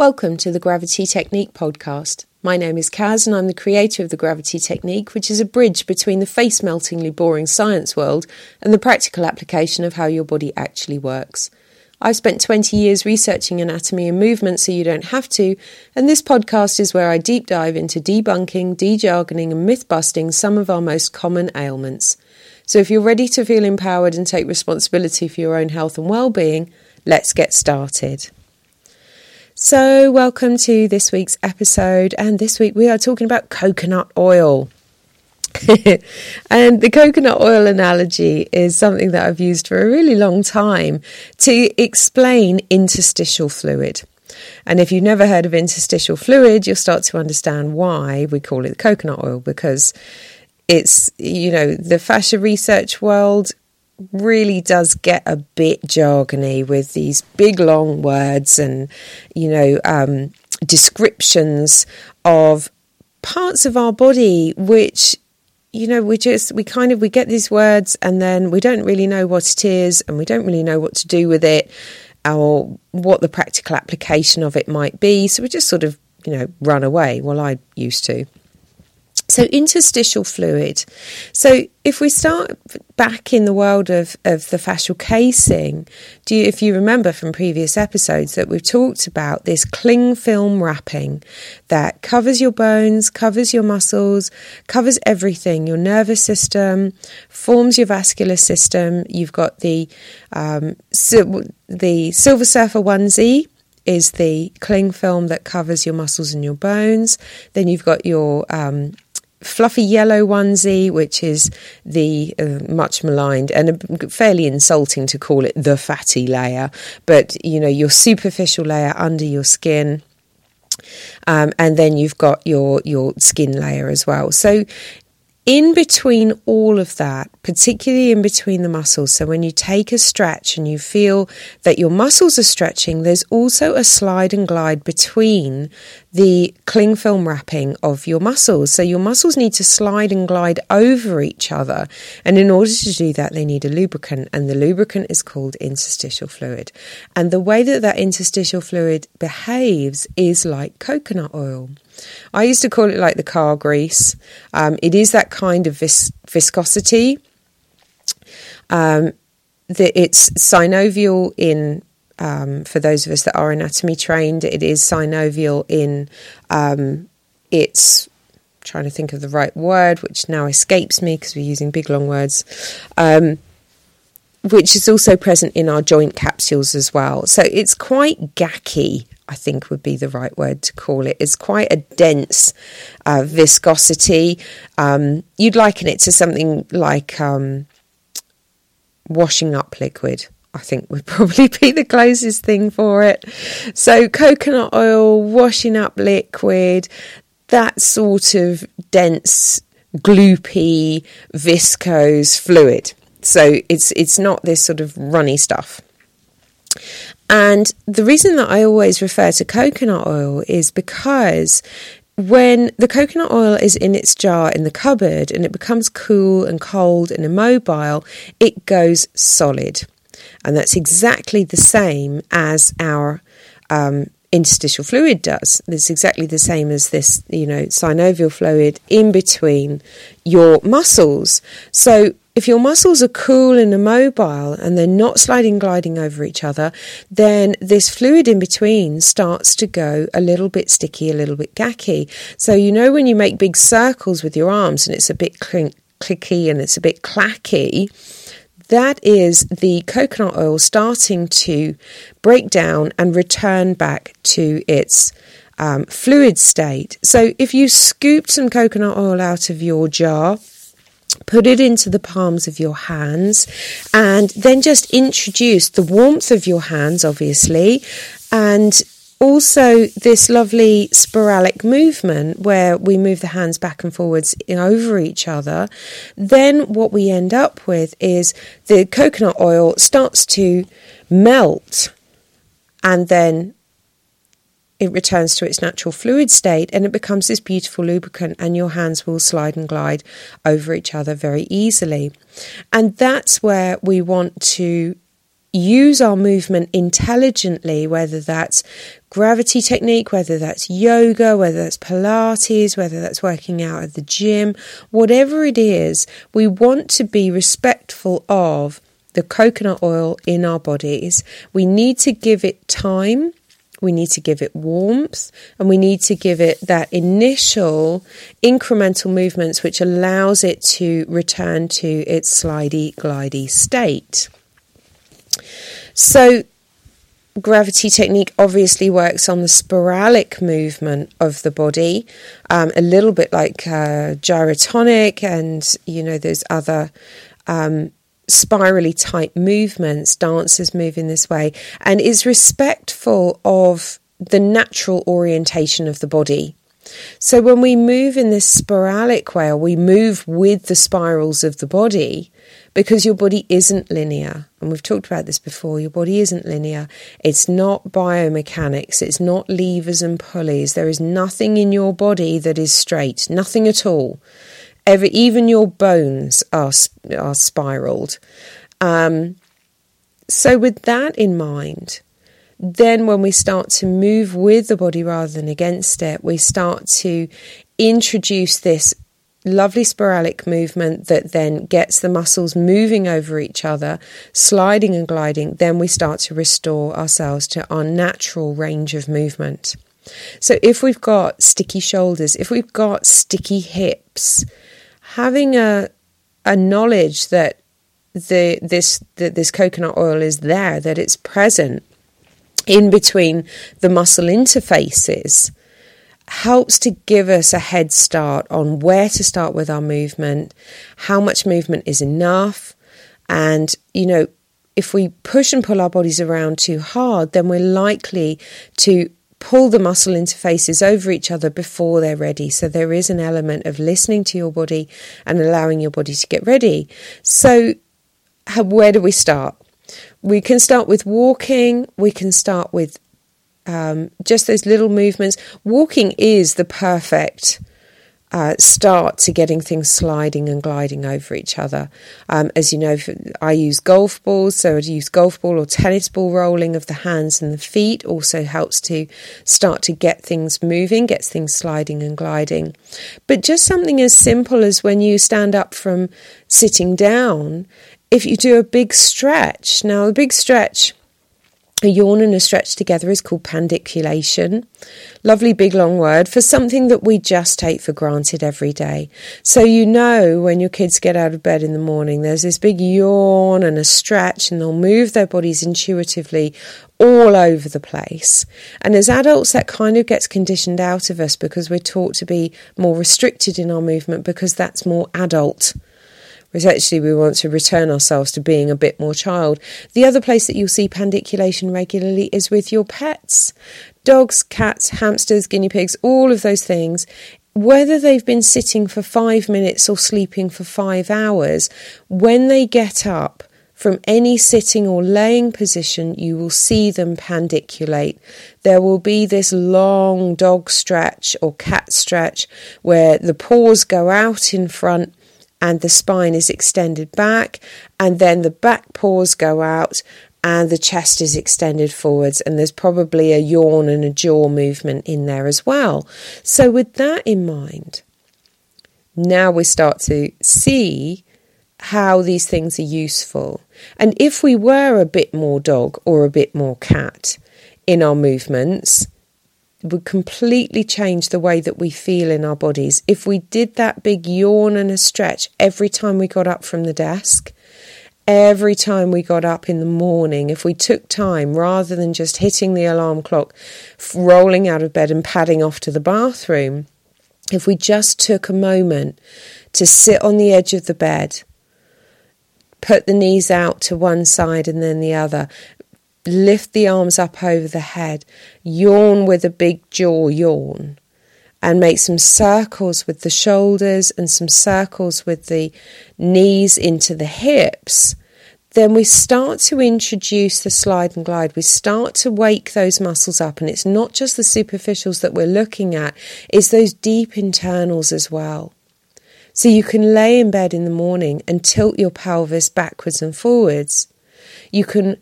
Welcome to the Gravity Technique podcast. My name is Kaz and I'm the creator of the Gravity Technique, which is a bridge between the face meltingly boring science world and the practical application of how your body actually works. I've spent 20 years researching anatomy and movement so you don't have to, and this podcast is where I deep dive into debunking, dejargoning, and myth busting some of our most common ailments. So if you're ready to feel empowered and take responsibility for your own health and well being, let's get started. So, welcome to this week's episode, and this week we are talking about coconut oil. and the coconut oil analogy is something that I've used for a really long time to explain interstitial fluid. And if you've never heard of interstitial fluid, you'll start to understand why we call it coconut oil because it's, you know, the fascia research world really does get a bit jargony with these big long words and you know um, descriptions of parts of our body which you know we just we kind of we get these words and then we don't really know what it is and we don't really know what to do with it or what the practical application of it might be. So we just sort of you know run away. Well i used to so, interstitial fluid. So, if we start back in the world of, of the fascial casing, do you, if you remember from previous episodes that we've talked about this cling film wrapping that covers your bones, covers your muscles, covers everything, your nervous system, forms your vascular system. You've got the um, the Silver Surfer onesie is the cling film that covers your muscles and your bones. Then you've got your um, fluffy yellow onesie, which is the uh, much maligned and fairly insulting to call it the fatty layer, but you know, your superficial layer under your skin. Um, and then you've got your your skin layer as well. So in between all of that, particularly in between the muscles, so when you take a stretch and you feel that your muscles are stretching, there's also a slide and glide between the cling film wrapping of your muscles. So your muscles need to slide and glide over each other. And in order to do that, they need a lubricant, and the lubricant is called interstitial fluid. And the way that that interstitial fluid behaves is like coconut oil. I used to call it like the car grease. Um, it is that kind of vis- viscosity. Um, the, it's synovial in, um, for those of us that are anatomy trained, it is synovial in um, its, trying to think of the right word, which now escapes me because we're using big long words um, which is also present in our joint capsules as well. So it's quite gacky I think would be the right word to call it. It's quite a dense uh, viscosity. Um, you'd liken it to something like um, washing up liquid. I think would probably be the closest thing for it. So, coconut oil, washing up liquid, that sort of dense, gloopy, viscose fluid. So it's it's not this sort of runny stuff. And the reason that I always refer to coconut oil is because when the coconut oil is in its jar in the cupboard and it becomes cool and cold and immobile, it goes solid. And that's exactly the same as our um, interstitial fluid does. It's exactly the same as this, you know, synovial fluid in between your muscles. So if your muscles are cool and immobile and they're not sliding gliding over each other, then this fluid in between starts to go a little bit sticky, a little bit gacky. So you know when you make big circles with your arms and it's a bit clink, clicky and it's a bit clacky, that is the coconut oil starting to break down and return back to its um, fluid state. So if you scoop some coconut oil out of your jar, Put it into the palms of your hands and then just introduce the warmth of your hands, obviously, and also this lovely sporadic movement where we move the hands back and forwards over each other, then what we end up with is the coconut oil starts to melt and then it returns to its natural fluid state and it becomes this beautiful lubricant, and your hands will slide and glide over each other very easily. And that's where we want to use our movement intelligently, whether that's gravity technique, whether that's yoga, whether that's Pilates, whether that's working out at the gym, whatever it is, we want to be respectful of the coconut oil in our bodies. We need to give it time. We need to give it warmth and we need to give it that initial incremental movements which allows it to return to its slidey, glidey state. So, gravity technique obviously works on the spiralic movement of the body, um, a little bit like uh, gyrotonic and you know those other um, spirally type movements. Dancers move in this way, and is respectful of the natural orientation of the body. So when we move in this spiralic way, or we move with the spirals of the body, because your body isn't linear. And we've talked about this before. Your body isn't linear. It's not biomechanics. It's not levers and pulleys. There is nothing in your body that is straight, nothing at all. Every, even your bones are, are spiraled. Um, so, with that in mind, then when we start to move with the body rather than against it, we start to introduce this lovely spiralic movement that then gets the muscles moving over each other, sliding and gliding, then we start to restore ourselves to our natural range of movement. So if we've got sticky shoulders, if we've got sticky hips, having a a knowledge that the this that this coconut oil is there, that it's present in between the muscle interfaces helps to give us a head start on where to start with our movement, how much movement is enough, and you know, if we push and pull our bodies around too hard, then we're likely to pull the muscle interfaces over each other before they're ready. So there is an element of listening to your body and allowing your body to get ready. So, how, where do we start? We can start with walking, we can start with um, just those little movements. Walking is the perfect uh, start to getting things sliding and gliding over each other. Um, as you know, I use golf balls, so I'd use golf ball or tennis ball rolling of the hands and the feet also helps to start to get things moving, gets things sliding and gliding. But just something as simple as when you stand up from sitting down, if you do a big stretch, now a big stretch a yawn and a stretch together is called pandiculation. Lovely big long word for something that we just take for granted every day. So you know when your kids get out of bed in the morning, there's this big yawn and a stretch, and they'll move their bodies intuitively all over the place. And as adults, that kind of gets conditioned out of us because we're taught to be more restricted in our movement because that's more adult whereas actually we want to return ourselves to being a bit more child. The other place that you'll see pandiculation regularly is with your pets dogs, cats, hamsters, guinea pigs, all of those things. Whether they've been sitting for five minutes or sleeping for five hours, when they get up, from any sitting or laying position, you will see them pandiculate. There will be this long dog stretch or cat stretch where the paws go out in front and the spine is extended back, and then the back paws go out and the chest is extended forwards, and there's probably a yawn and a jaw movement in there as well. So, with that in mind, now we start to see how these things are useful. And if we were a bit more dog or a bit more cat in our movements, would completely change the way that we feel in our bodies. If we did that big yawn and a stretch every time we got up from the desk, every time we got up in the morning, if we took time rather than just hitting the alarm clock, rolling out of bed and padding off to the bathroom, if we just took a moment to sit on the edge of the bed, put the knees out to one side and then the other, lift the arms up over the head, yawn with a big jaw yawn, and make some circles with the shoulders and some circles with the knees into the hips, then we start to introduce the slide and glide. We start to wake those muscles up, and it's not just the superficials that we're looking at, it's those deep internals as well. So you can lay in bed in the morning and tilt your pelvis backwards and forwards. You can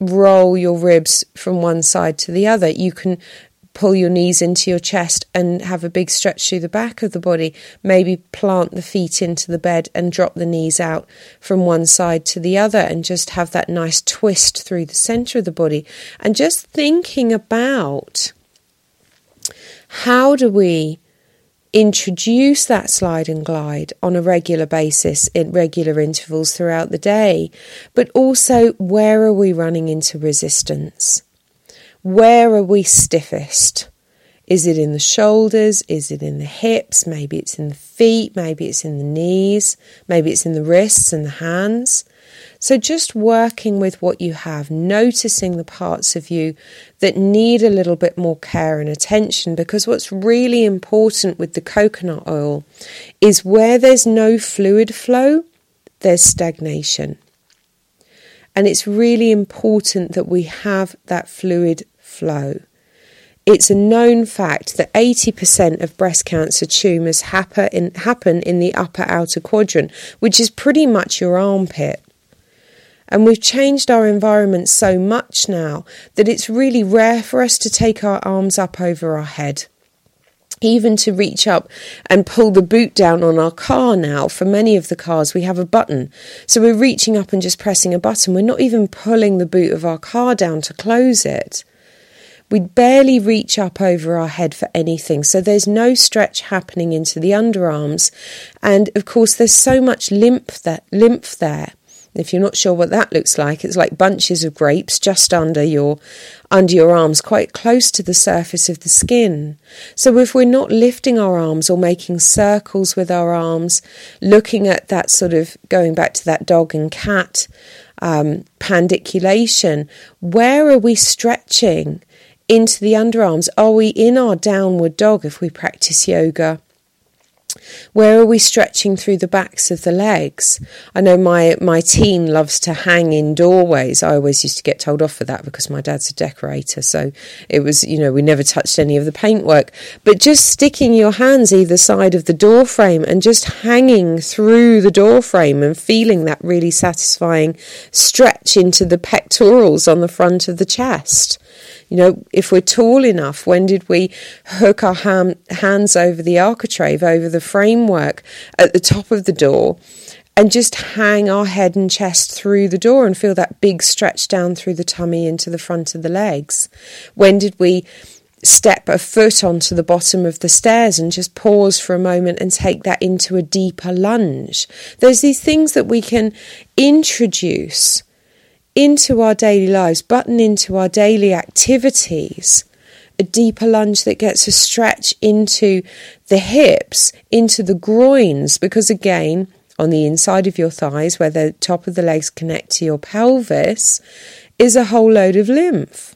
roll your ribs from one side to the other. You can pull your knees into your chest and have a big stretch through the back of the body. Maybe plant the feet into the bed and drop the knees out from one side to the other and just have that nice twist through the center of the body. And just thinking about how do we introduce that slide and glide on a regular basis in regular intervals throughout the day, but also where are we running into resistance? Where are we stiffest? Is it in the shoulders? Is it in the hips? Maybe it's in the feet. Maybe it's in the knees. Maybe it's in the wrists and the hands. So, just working with what you have, noticing the parts of you that need a little bit more care and attention, because what's really important with the coconut oil is where there's no fluid flow, there's stagnation. And it's really important that we have that fluid flow. It's a known fact that 80% of breast cancer tumours happen in, happen in the upper outer quadrant, which is pretty much your armpit. And we've changed our environment so much now that it's really rare for us to take our arms up over our head. Even to reach up and pull the boot down on our car now, for many of the cars, we have a button. So we're reaching up and just pressing a button. We're not even pulling the boot of our car down to close it. We barely reach up over our head for anything. So there's no stretch happening into the underarms. And of course, there's so much lymph, that, lymph there. If you're not sure what that looks like, it's like bunches of grapes just under your under your arms, quite close to the surface of the skin. So if we're not lifting our arms or making circles with our arms, looking at that sort of going back to that dog and cat um, pandiculation, where are we stretching into the underarms? Are we in our downward dog if we practice yoga? Where are we stretching through the backs of the legs? I know my, my teen loves to hang in doorways. I always used to get told off for that because my dad's a decorator. So it was, you know, we never touched any of the paintwork. But just sticking your hands either side of the door frame and just hanging through the door frame and feeling that really satisfying stretch into the pectorals on the front of the chest. You know, if we're tall enough, when did we hook our ham- hands over the architrave, over the framework at the top of the door? and just hang our head and chest through the door and feel that big stretch down through the tummy into the front of the legs? When did we step a foot onto the bottom of the stairs and just pause for a moment and take that into a deeper lunge? There's these things that we can introduce into our daily lives, button into our daily activities, a deeper lunge that gets a stretch into the hips, into the groins, because again, on the inside of your thighs, where the top of the legs connect to your pelvis, is a whole load of lymph.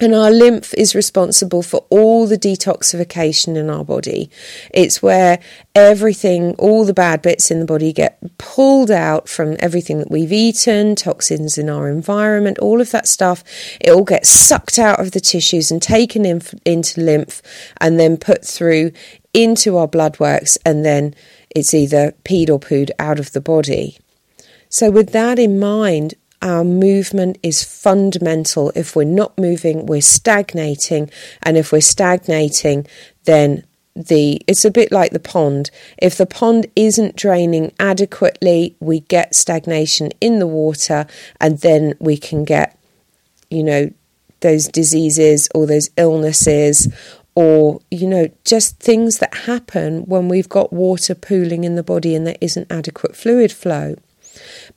And our lymph is responsible for all the detoxification in our body. It's where everything, all the bad bits in the body get pulled out from everything that we've eaten, toxins in our environment, all of that stuff. It all gets sucked out of the tissues and taken in, into lymph and then put through into our blood works. And then it's either peed or pooed out of the body. So, with that in mind, our movement is fundamental. If we're not moving, we're stagnating. And if we're stagnating, then the it's a bit like the pond. If the pond isn't draining adequately, we get stagnation in the water and then we can get, you know, those diseases or those illnesses or you know just things that happen when we've got water pooling in the body and there isn't adequate fluid flow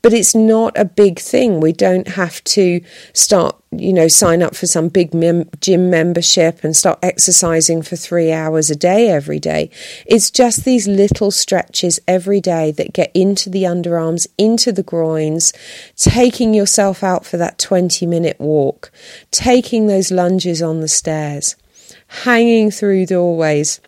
but it's not a big thing. We don't have to start, you know, sign up for some big mem- gym membership and start exercising for three hours a day every day. It's just these little stretches every day that get into the underarms, into the groins, taking yourself out for that 20 minute walk, taking those lunges on the stairs, hanging through doorways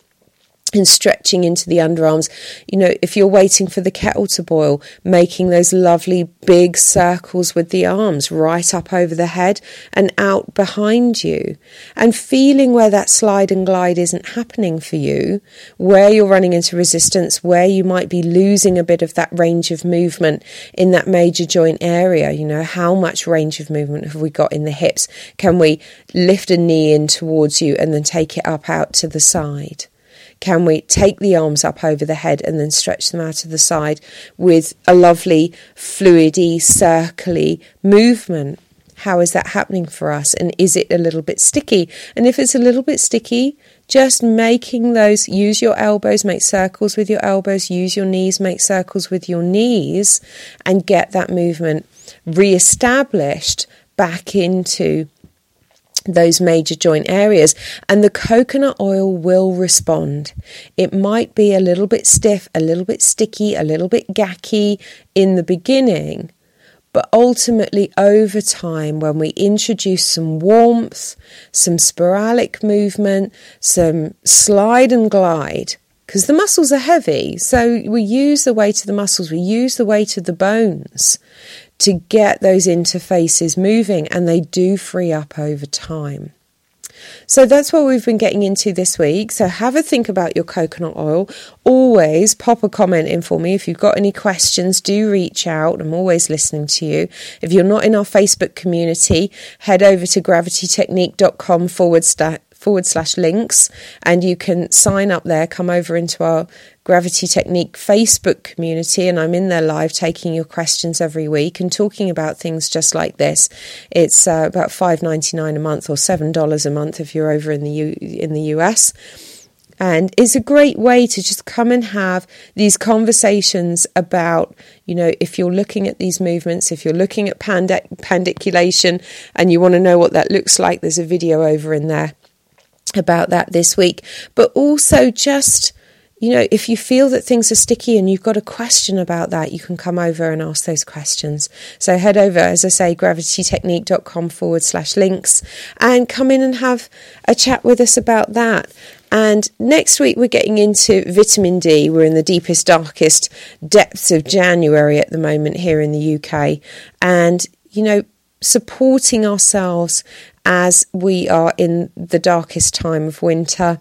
and stretching into the underarms. You know, if you're waiting for the kettle to boil, making those lovely big circles with the arms right up over the head and out behind you, and feeling where that slide and glide isn't happening for you, where you're running into resistance, where you might be losing a bit of that range of movement in that major joint area. You know, how much range of movement have we got in the hips? Can we lift a knee in towards you and then take it up out to the side? Can we take the arms up over the head and then stretch them out to the side with a lovely, fluidy, circly movement? How is that happening for us? And is it a little bit sticky? And if it's a little bit sticky, just making those, use your elbows, make circles with your elbows, use your knees, make circles with your knees, and get that movement re established back into those major joint areas, and the coconut oil will respond. It might be a little bit stiff, a little bit sticky, a little bit gacky in the beginning, but ultimately, over time, when we introduce some warmth, some sporadic movement, some slide and glide, because the muscles are heavy, so we use the weight of the muscles, we use the weight of the bones to get those interfaces moving, and they do free up over time. So that's what we've been getting into this week. So have a think about your coconut oil. Always pop a comment in for me. If you've got any questions, do reach out. I'm always listening to you. If you're not in our Facebook community, head over to gravitytechnique.com forward slash forward slash links and you can sign up there come over into our gravity technique facebook community and i'm in there live taking your questions every week and talking about things just like this it's uh, about 5.99 a month or $7 a month if you're over in the U- in the us and it's a great way to just come and have these conversations about, you know, if you're looking at these movements, if you're looking at pandic- pandiculation and you want to know what that looks like, there's a video over in there about that this week. But also just, you know, if you feel that things are sticky and you've got a question about that, you can come over and ask those questions. So head over, as I say, gravitytechnique.com forward slash links and come in and have a chat with us about that. And next week, we're getting into vitamin D. We're in the deepest, darkest depths of January at the moment here in the UK. And, you know, supporting ourselves as we are in the darkest time of winter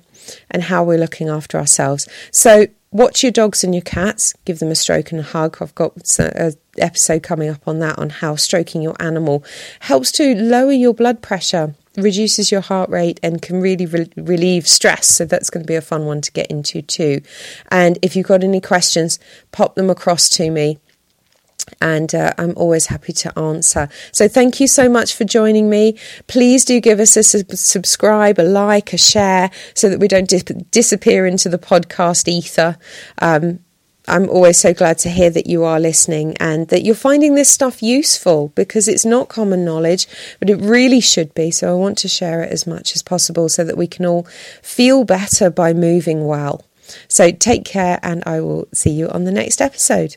and how we're looking after ourselves. So, watch your dogs and your cats, give them a stroke and a hug. I've got an episode coming up on that on how stroking your animal helps to lower your blood pressure, reduces your heart rate, and can really re- relieve stress. So, that's going to be a fun one to get into too. And if you've got any questions, pop them across to me and uh, I'm always happy to answer. So thank you so much for joining me. Please do give us a sub- subscribe, a like, a share, so that we don't disappear into the podcast ether. Um, I'm always so glad to hear that you are listening and that you're finding this stuff useful because it's not common knowledge, but it really should be. So I want to share it as much as possible so that we can all feel better by moving well. So take care, and I will see you on the next episode.